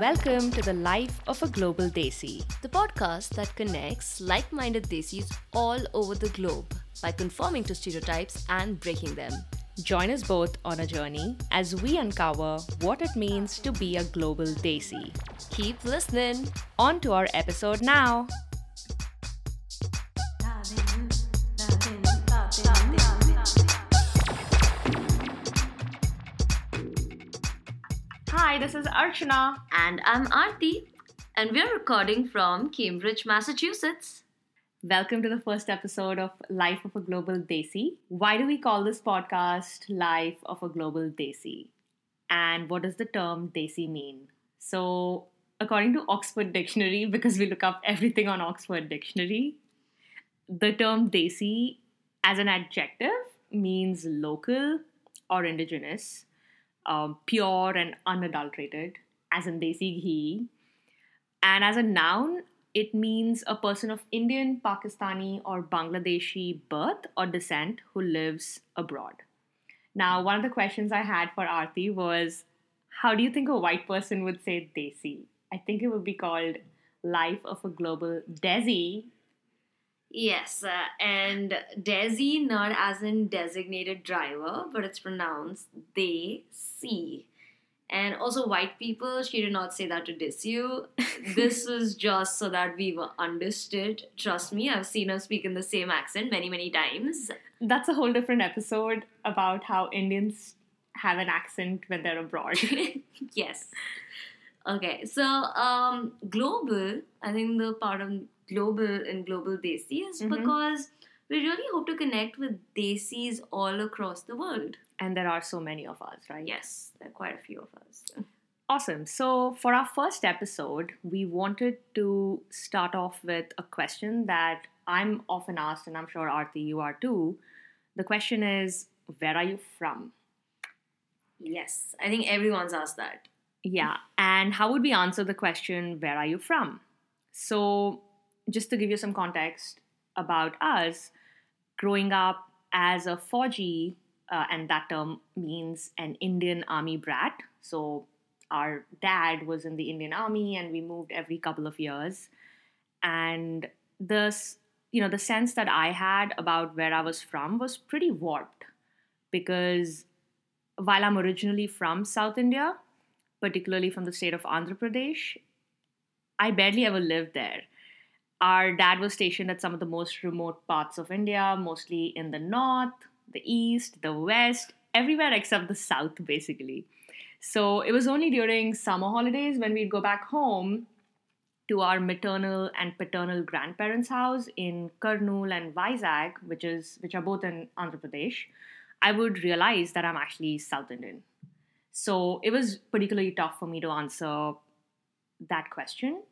Welcome to the life of a global Desi. the podcast that connects like minded Desis all over the globe by conforming to stereotypes and breaking them. Join us both on a journey as we uncover what it means to be a global Desi. Keep listening. On to our episode now. This is Archana. And I'm Aarti, and we're recording from Cambridge, Massachusetts. Welcome to the first episode of Life of a Global Desi. Why do we call this podcast Life of a Global Desi? And what does the term Desi mean? So, according to Oxford Dictionary, because we look up everything on Oxford Dictionary, the term Desi as an adjective means local or indigenous, um, pure and unadulterated, as in Desi ghee. And as a noun, it means a person of Indian, Pakistani, or Bangladeshi birth or descent who lives abroad. Now, one of the questions I had for Aarti was how do you think a white person would say Desi? I think it would be called Life of a Global Desi. Yes, uh, and Desi not as in designated driver, but it's pronounced they see. And also, white people, she did not say that to diss you. this was just so that we were understood. Trust me, I've seen her speak in the same accent many, many times. That's a whole different episode about how Indians have an accent when they're abroad. yes. Okay, so um, global, I think the part of global and global Desi is Mhm. because we really hope to connect with Desis all across the world. and there are so many of us, right? Yes, there are quite a few of us. Awesome. So, for our first episode, we wanted to start off with a question that I'm often asked, and I'm sure Aarti, you are too. The question is, where are you from? Yes, I think everyone's asked that. Yeah. And how would we answer the question, where are you from? So, just to give you some context about us, growing up as a Fauji, uh, and that term means an Indian army brat. So, our dad was in the Indian army and we moved every couple of years. And the, s- you know, the sense that I had about where I was from was pretty warped because while I'm originally from South India, particularly from the state of Andhra Pradesh, I barely ever lived there. Our dad was stationed at some of the most remote parts of India, mostly in the north, the east, the west, everywhere except the south, basically. So it was only during summer holidays when we'd go back home to our maternal and paternal grandparents' house in Kurnool and Vizag, which is which are both in Andhra Pradesh, I would realize that I'm actually South Indian. So it was particularly tough for me to answer that question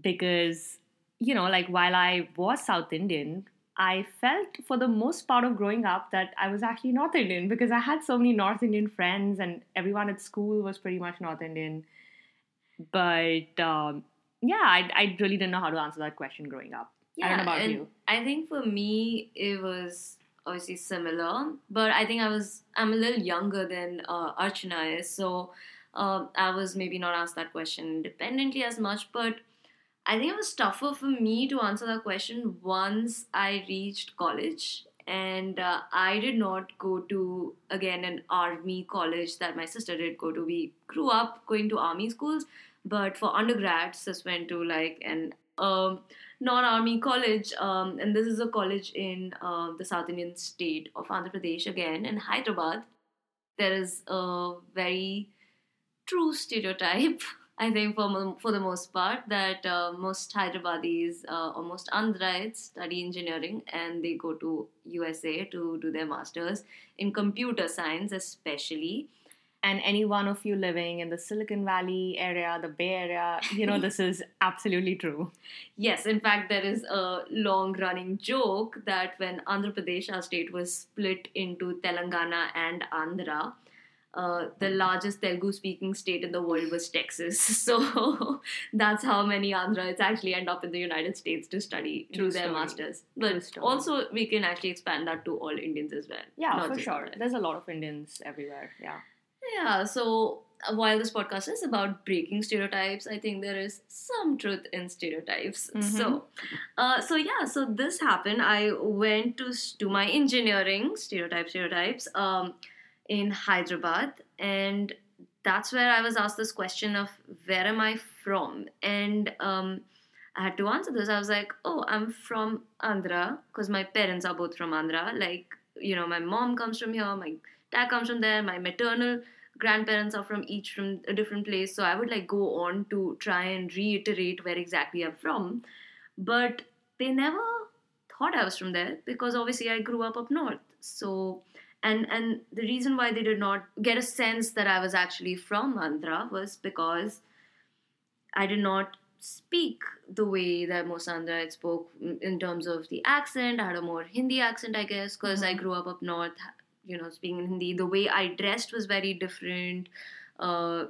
because, you know, like while I was South Indian, I felt for the most part of growing up that I was actually North Indian because I had so many North Indian friends and everyone at school was pretty much North Indian. But um, yeah, I, I really didn't know how to answer that question growing up. I don't know about and you. I think for me it was obviously similar, but I think I was I'm a little younger than uh, Archana is, so um, I was maybe not asked that question independently as much, but I think it was tougher for me to answer that question once I reached college. And uh, I did not go to, again, an army college that my sister did go to. We grew up going to army schools, but for undergrads, sis went to like an um, non-army college, um, and this is a college in uh, the South Indian state of Andhra Pradesh again in Hyderabad. There is a very true stereotype, I think, for for the most part, that uh, most Hyderabadis uh, or most Andhrites study engineering and they go to USA to do their masters in computer science, especially. and any one of you living in the Silicon Valley area, the Bay Area, you know, this is absolutely true. Yes, in fact, there is a long running joke that when Andhra Pradesh, our state, was split into Telangana and Andhra, uh, the largest Telugu speaking state in the world was Texas. So that's how many Andhrites actually end up in the United States to study through their masters. But also, we can actually expand that to all Indians as well. Yeah, for sure. There's a lot of Indians everywhere. Yeah. yeah, so uh, while this podcast is about breaking stereotypes, I think there is some truth in stereotypes. Mhm. So, uh, so yeah, so this happened. I went to do my engineering stereotype stereotypes um, in Hyderabad, and that's where I was asked this question of where am I from, and um, I had to answer this. I was like, oh, I'm from Andhra because my parents are both from Andhra. Like, you know, my mom comes from here, my dad comes from there, my maternal grandparents are from each from a different place. So I would like go on to try and reiterate where exactly I'm from. But they never thought I was from there because obviously I grew up up north. So and and the reason why they did not get a sense that I was actually from Andhra was because I did not speak the way that most Andhra spoke in terms of the accent. I had a more Hindi accent, I guess, because I Mhm. grew up up north, you know, speaking in Hindi. The way I dressed was very different. Uh,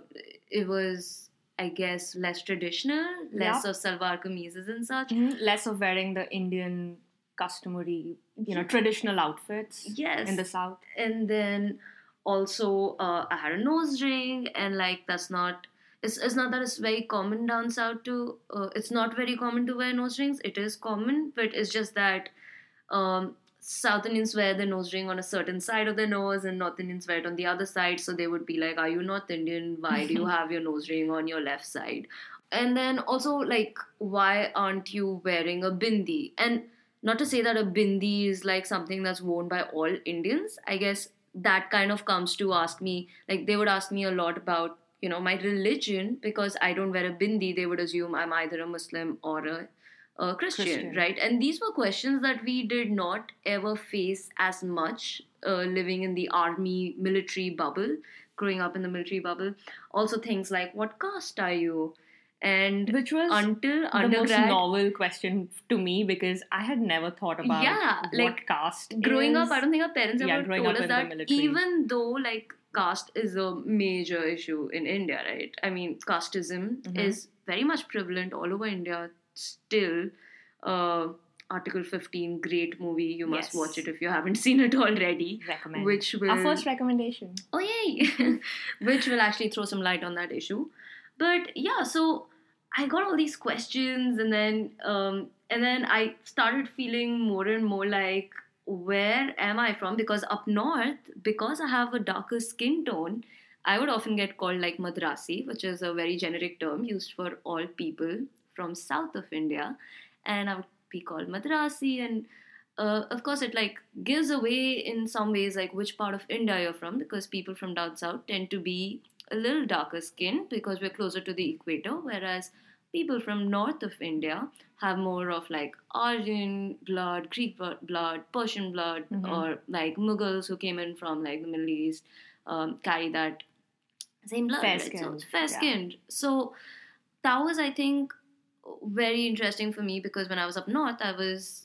it was, I guess, less traditional, less of salwar kameezes and such. Mhm. Less of wearing the Indian customary, you know, traditional outfits Yes. in the south. and then also uh, I had a nose ring, and like that's not. It's, it's not that it's very common down south to. Uh, it's not very common to wear nose rings. It is common, but it's just that um, South Indians wear the nose ring on a certain side of the nose, and North Indians wear it on the other side. So they would be like, "Are you North Indian? Why do you have your nose ring on your left side?" And then also like, why aren't you wearing a bindi? And not to say that a bindi is like something that's worn by all Indians. I guess that kind of comes to ask me, like, they would ask me a lot about, you know, my religion because I don't wear a bindi. They would assume I'm either a Muslim or a, a Christian, Christian. right? And these were questions that we did not ever face as much uh, living in the army military bubble, growing up in the military bubble. Also, things like, what caste are you? And Which was until the most novel question to me because I had never thought about Yeah, like, caste growing is. up, I don't think our parents Yeah, ever told us that even though like caste is a major issue in India, right? I mean, casteism Mhm. is very much prevalent all over India still. Uh, Article 15, great movie. You must Yes. watch it if you haven't seen it already. recommend. Which will Our first recommendation. Oh yay! Which will actually throw some light on that issue. But yeah, so I got all these questions, and then um, and then I started feeling more and more like, where am I from? Because up north, because I have a darker skin tone, I would often get called like Madrasi, which is a very generic term used for all people from south of India, and I would be called Madrasi and uh, of course it like gives away in some ways like which part of india you're from because people from down south tend to be a little darker skinned because we're closer to the equator whereas people from north of india have more of like aryan blood greek blood persian blood Mhm. or like mughals who came in from like the middle east um, carry that same blood right? so fair skinned. Yeah. so that was i think very interesting for me because when i was up north i was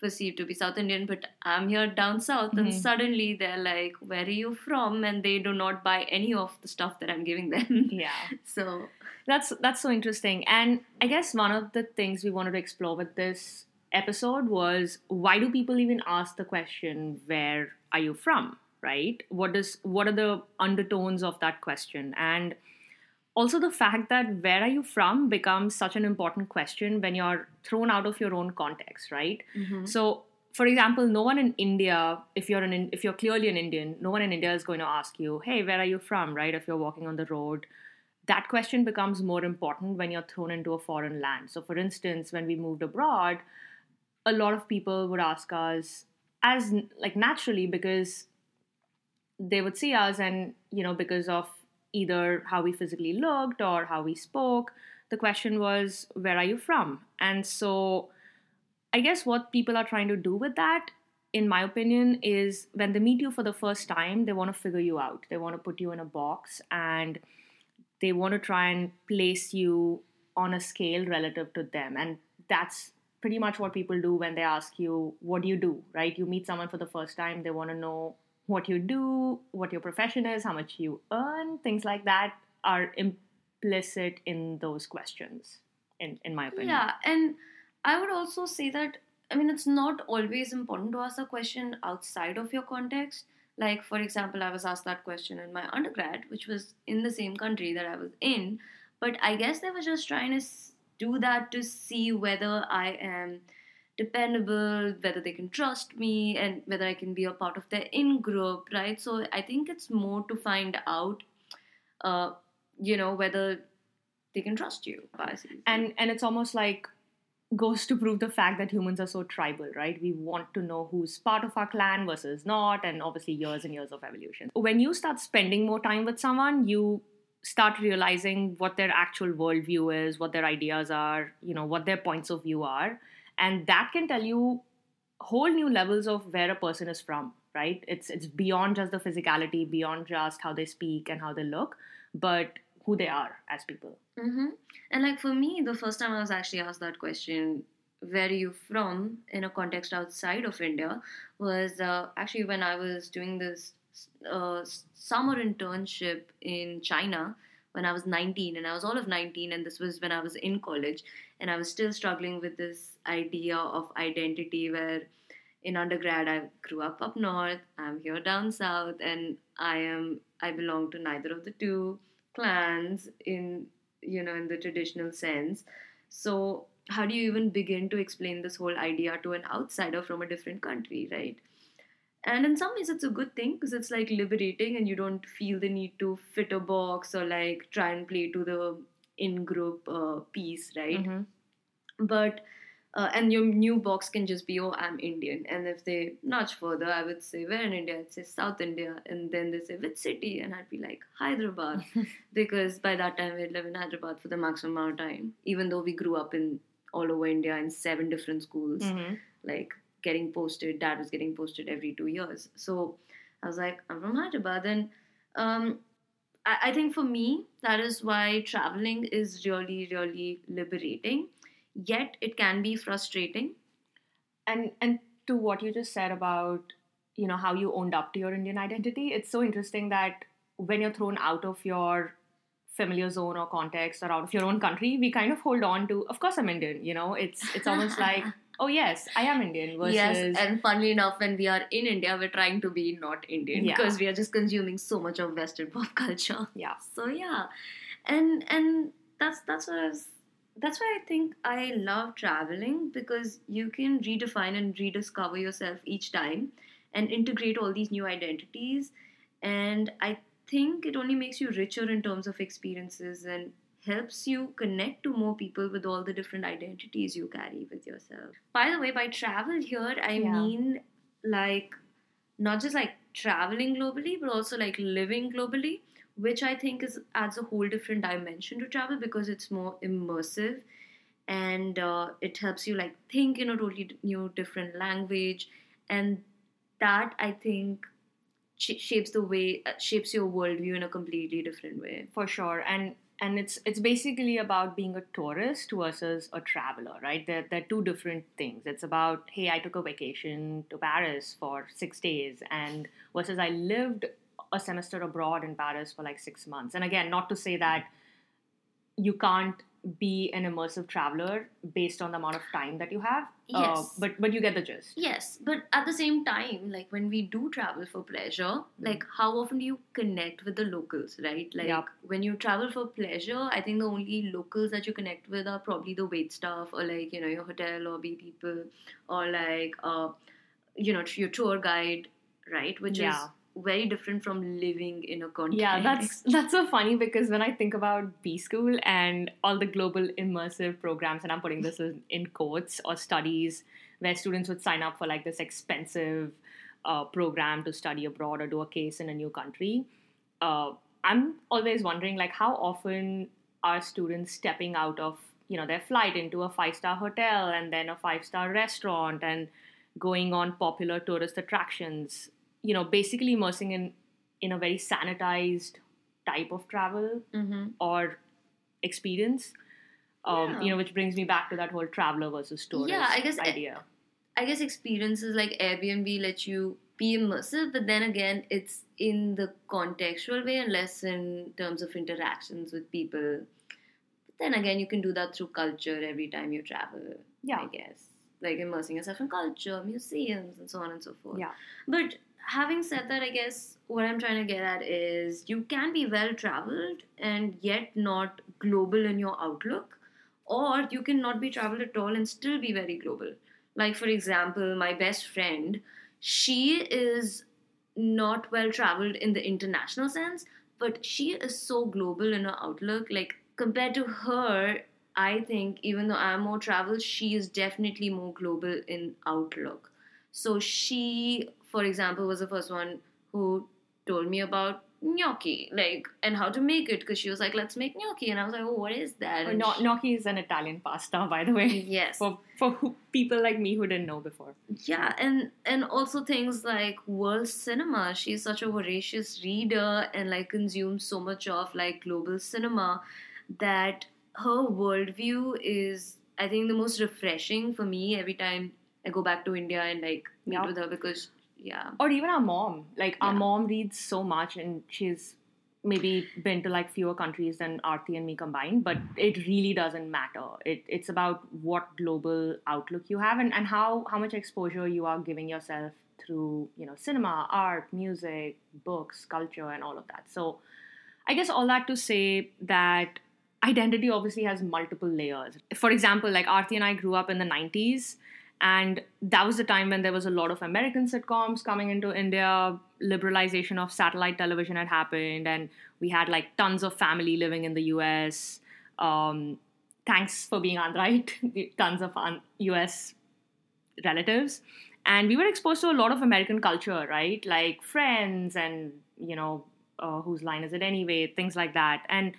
perceived to be South Indian, but I'm here down south, and Mhm. suddenly they're like, "Where are you from?" And they do not buy any of the stuff that I'm giving them. Yeah. so That's that's so interesting. And I guess one of the things we wanted to explore with this episode was why do people even ask the question where are you from? Right? What is what are the undertones of that question? And also the fact that where are you from becomes such an important question when you're thrown out of your own context, right? Mm-hmm. So, for example, no one in India, if you're an if you're clearly an Indian, no one in India is going to ask you, "Hey, where are you from?" Right? If you're walking on the road, that question becomes more important when you're thrown into a foreign land. So, for instance, when we moved abroad, a lot of people would ask us, as like naturally, because they would see us, and you know, because of either how we physically looked or how we spoke, the question was, "Where are you from?" And so I guess what people are trying to do with that, in my opinion, is when they meet you for the first time, they want to figure you out. They want to put you in a box and they want to try and place you on a scale relative to them. And that's pretty much what people do when they ask you, What do you do? Right? You meet someone for the first time, they want to know what you do, what your profession is, how much you earn, things like that are implicit in those questions, in, in my opinion. yeah, and I would also say that I mean it's not always important to ask a question outside of your context. like for example i was asked that question in my undergrad which was in the same country that i was in but i guess they were just trying to do that to see whether i am dependable whether they can trust me and whether i can be a part of their in group right? So i think it's more to find out uh, you know whether they can trust you basically. and and it's almost like goes to prove the fact that humans are so tribal right? We want to know who's part of our clan versus not and obviously years and years of evolution. When you start spending more time with someone you start realizing what their actual worldview is what their ideas are you know what their points of view are and that can tell you whole new levels of where a person is from right? It's it's beyond just the physicality beyond just how they speak and how they look but who they are as people. Mm-hmm. And like for me, the first time I was actually asked that question, where are you from, in a context outside of India, was uh, actually when I was doing this uh, summer internship in China when I was 19, and I was all of 19, and this was when I was in college, and I was still struggling with this idea of identity where in undergrad I grew up up north, I'm here down south, and I am I belong to neither of the two clans in you know in the traditional sense. So how do you even begin to explain this whole idea to an outsider from a different country right and in some ways it's a good thing because it's like liberating and you don't feel the need to fit a box or like try and play to the in group uh, piece right? Mhm. but uh, and your new box can just be oh i'm indian. And if they notch further i would say where in india i'd say south india. And then they say which city? And i'd be like hyderabad. Because by that time we'd live in hyderabad for the maximum amount of time even though we grew up in all over india in seven different schools. Mhm. like getting posted dad was getting posted every two years. So i was like i'm from hyderabad and um, I, I think for me that is why traveling is really really liberating. Yet it can be frustrating. And and to what you just said about you know how you owned up to your indian identity it's so interesting that when you're thrown out of your familiar zone or context or out of your own country we kind of hold on to of course i'm indian you know? It's it's almost like oh yes i am indian versus Yes, and funnily enough, when we are in India, we're trying to be not Indian Yeah. because we are just consuming so much of Western pop culture. yeah So yeah, and and that's that's what I was. That's why I think I love traveling because you can redefine and rediscover yourself each time and integrate all these new identities. And I think it only makes you richer in terms of experiences and helps you connect to more people with all the different identities you carry with yourself. By the way, by travel here, I Yeah. mean like not just like traveling globally, but also like living globally, which I think is adds a whole different dimension to travel because it's more immersive and uh, it helps you like think in a totally new different language and that I think sh- shapes the way uh, shapes your worldview in a completely different way. for sure and and it's it's basically about being a tourist versus a traveler right? They're, they're two different things. It's about hey i took a vacation to paris for six days and versus i lived a semester abroad in paris for like six months. And again not to say that you can't be an immersive traveler based on the amount of time that you have uh, Yes. but but you get the gist Yes, but at the same time, like when we do travel for pleasure, like how often do you connect with the locals, right? Like Yup. when you travel for pleasure, I think the only locals that you connect with are probably the wait staff or like, you know, your hotel lobby people or like uh you know, your tour guide, right? Which Yeah. is very different from living in a context. Yeah, that's that's so funny because when I think about B school and all the global immersive programs, and I'm putting this in, in quotes or studies where students would sign up for like this expensive uh, program to study abroad or do a case in a new country. Uh, I'm always wondering like how often are students stepping out of you know their flight into a five star hotel and then a five star restaurant and going on popular tourist attractions you know basically immersing in in a very sanitized type of travel hmm or experience um, Yeah. you know which brings me back to that whole traveler versus tourist Yeah, I guess I- idea I guess experiences like Airbnb let you be immersive, but then again, it's in the contextual way and less in terms of interactions with people. But then again, you can do that through culture every time you travel. Yeah. I guess like immersing yourself in culture, museums, and so on and so forth. Yeah. But having said that, I guess what I'm trying to get at is you can be well traveled and yet not global in your outlook, or you can not be traveled at all and still be very global. Like, for example, my best friend, she is not well traveled in the international sense, but she is so global in her outlook. Like, compared to her, I think even though I'm more traveled, she is definitely more global in outlook. So she, for example, was the first one who told me about gnocchi, like, and how to make it. Because she was like, "Let's make gnocchi," and I was like, "Oh, what is that?" Oh, no, gnocchi is an Italian pasta, by the way. Yes. For for who, people like me who didn't know before. Yeah, and and also things like world cinema. She's such a voracious reader and like consumes so much of like global cinema that her worldview is I think the most refreshing for me every time I go back to India and like meet Yeah. with her because yeah. Or even our mom. Like our Yeah. mom reads so much, and she's maybe been to like fewer countries than Aarti and me combined. But it really doesn't matter. It it's about what global outlook you have and, and how how much exposure you are giving yourself through you know cinema, art, music, books, culture, and all of that. So I guess all that to say that identity obviously has multiple layers. For example, like Aarti and I grew up in the 90s, and that was the time when there was a lot of American sitcoms coming into India. Liberalization of satellite television had happened, and we had like tons of family living in the US. Um, thanks for being on right, tons of US relatives. And we were exposed to a lot of American culture, right? Like Friends and, you know, uh, whose line is it anyway? Things like that. And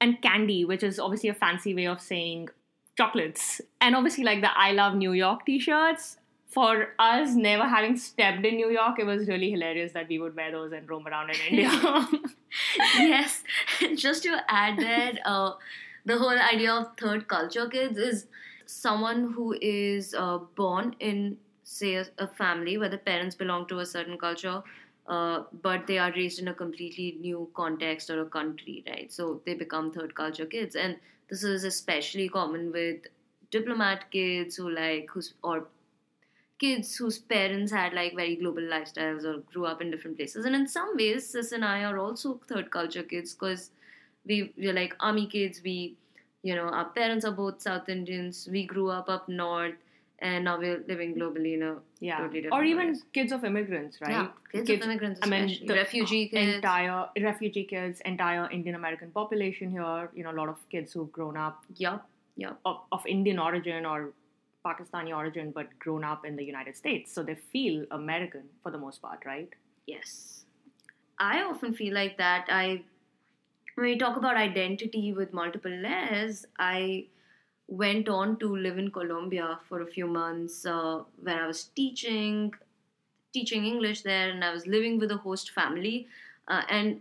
and candy, which is obviously a fancy way of saying chocolates. And obviously, like the I love New York t shirts. For us, never having stepped in New York, it was really hilarious that we would wear those and roam around in India. yes, just to add that, uh, the whole idea of third culture kids is someone who is uh, born in, say, a, a family where the parents belong to a certain culture, uh, but they are raised in a completely new context or a country, right? So they become third culture kids, and this is especially common with diplomat kids who like who's or kids whose parents had like very global lifestyles or grew up in different places. And in some ways, Sis and I are also third culture kids because we we're like army kids. We, you know, our parents are both South Indians. We grew up up north, and now we're living globally in a yeah. Totally different or even ways. kids of immigrants, right? yeah, kids, Kids- of immigrants, I mean, the refugee uh, kids. entire refugee kids, entire Indian American population here. You know, a lot of kids who've grown up Yup, yup. of, of Indian origin or Pakistani origin, but grown up in the United States, so they feel American for the most part, right? Yes. I often feel like that. I, when we talk about identity with multiple layers, I went on to live in Colombia for a few months uh, where I was teaching, teaching English there, and I was living with a host family, uh, and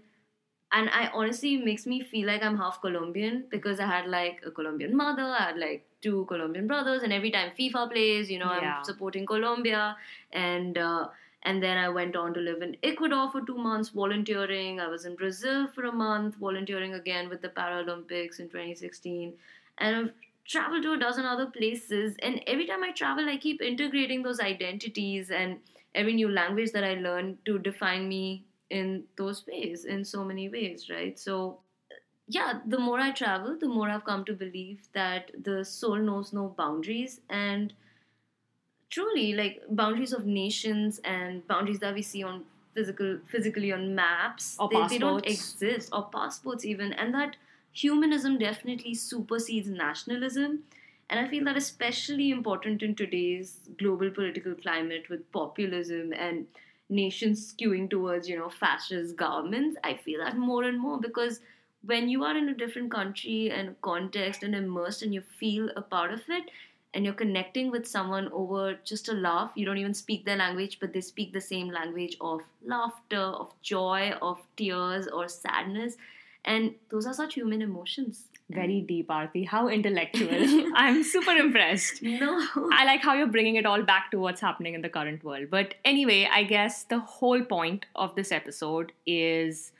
and I honestly it makes me feel like I'm half Colombian because I had like a Colombian mother, I had like two Colombian brothers, and every time FIFA plays, you know, Yeah. I'm supporting Colombia, and uh, and then I went on to live in Ecuador for two months volunteering. I was in Brazil for a month volunteering again with the Paralympics in 2016, and I've traveled to a dozen other places. And every time I travel, I keep integrating those identities and every new language that I learn to define me in those ways, in so many ways, right? So, yeah, the more I travel, the more I've come to believe that the soul knows no boundaries and truly like boundaries of nations and boundaries that we see on physical physically on maps they, they don't exist or passports even and that humanism definitely supersedes nationalism and i feel that especially important in today's global political climate with populism and nations skewing towards you know fascist governments i feel that more and more because when you are in a different country and context and immersed and you feel a part of it and you're connecting with someone over just a laugh you don't even speak their language but they speak the same language of laughter of joy of tears or sadness and those are such human emotions Very deep, Aarti. How intellectual. I'm super impressed. no I like how you're bringing it all back to what's happening in the current world. But anyway, I guess the whole point of this episode is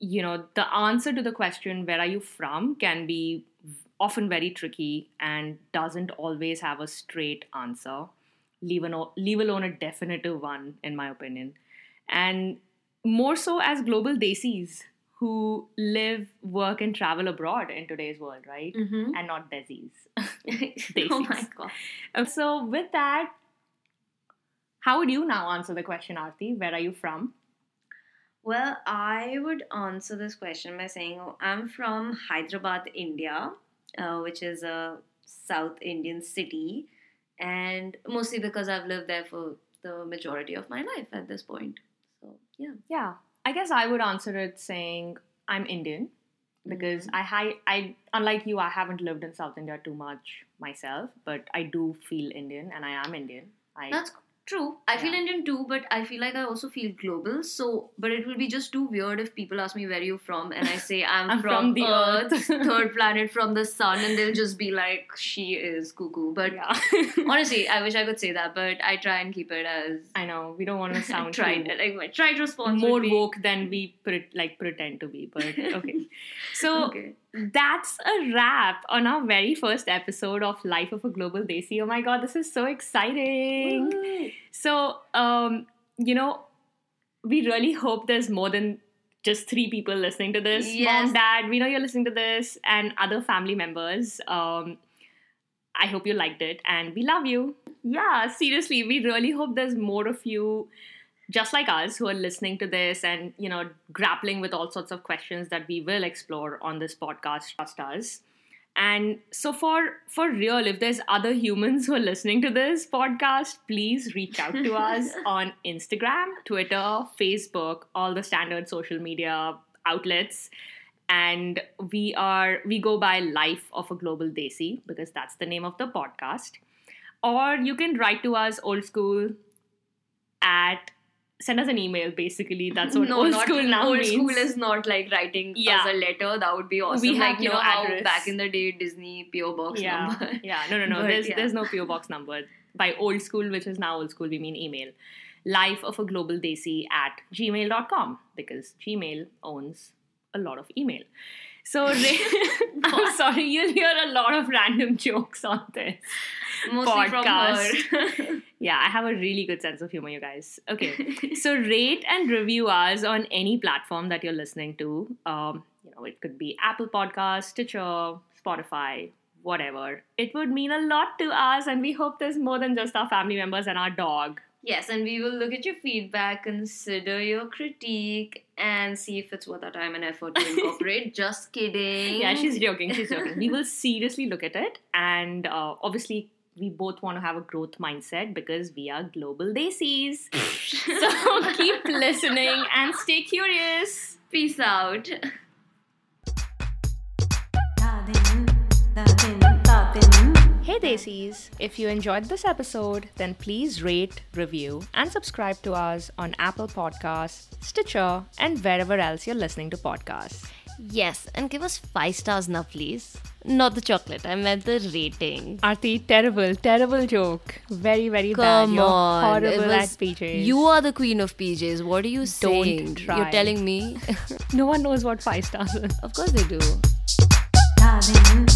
you know, the answer to the question, where are you from, can be often very tricky and doesn't always have a straight answer, leave, an, leave alone a definitive one, in my opinion. and more so as global desis who live, work, and travel abroad in today's world, right? Mm-hmm. And not desis. oh my god. Uh, So, with that, how would you now answer the question, Aarti? Where are you from? Well, I would answer this question by saying oh, I'm from Hyderabad, India, uh, which is a South Indian city, and mostly because I've lived there for the majority of my life at this point. So, yeah. Yeah, I guess I would answer it saying I'm Indian because mm-hmm. I, hi- I, unlike you, I haven't lived in South India too much myself, but I do feel Indian and I am Indian. I, That's true. I feel Indian too, but I feel like I also feel global. So, but it will be just too weird if people ask me where you're from and I say I'm, I'm from, from the Earth, Earth. third planet from the sun, and they'll just be like, she is cuckoo. But yeah. honestly, I wish I could say that, but I try and keep it as I know we don't want to sound tried. too Like tried response more woke than we pre- like pretend to be, but okay. So Okay. That's a wrap on our very first episode of Life of a Global Desi. Oh my god, this is so exciting! Woo. So, um, you know, we really hope there's more than just three people listening to this. Yes. Mom, dad, we know you're listening to this, and other family members. Um, I hope you liked it, and we love you. Yeah, seriously, we really hope there's more of you just like us who are listening to this and you know grappling with all sorts of questions that we will explore on this podcast trust us. And so for for real if there's other humans who are listening to this podcast please reach out to us on instagram twitter facebook all the standard social media outlets. And we are we go by life of a global desi because that's the name of the podcast. Or you can write to us old school at send us an email basically that's what no, old not school now old means school is not like writing Yeah. as a letter. That would be awesome. We like you no know how back in the day Disney PO box yeah number. yeah no no no But, there's yeah. there's no po box number by old school which is now old school we mean email life of a global desi at gmail.com because gmail owns a lot of email so i'm sorry you'll hear a lot of random jokes on this Mostly from Podcast. Yeah i have a really good sense of humor you guys. Okay. So rate and review us on any platform that you're listening to. Um, you know it could be apple podcast stitcher spotify whatever. It would mean a lot to us and we hope there's more than just our family members and our dog. Yes, and we will look at your feedback, consider your critique, and see if it's worth our time and effort to incorporate. Just kidding. yeah she's joking she's joking. We will seriously look at it and uh, obviously we both want to have a growth mindset because we are global desis so keep listening and stay curious Peace out. Hey Desis! If you enjoyed this episode, then please rate, review, and subscribe to us on Apple Podcasts, Stitcher, and wherever else you're listening to podcasts. Yes, and give us five stars now, please. Not the chocolate, I meant the rating. Aarti, terrible, terrible joke. Very, very bad. Come You're on. horrible was- at PJs. You are the queen of PJs. What are you saying? Don't try. You're telling me? No one knows what five stars is. of course they do. Darling,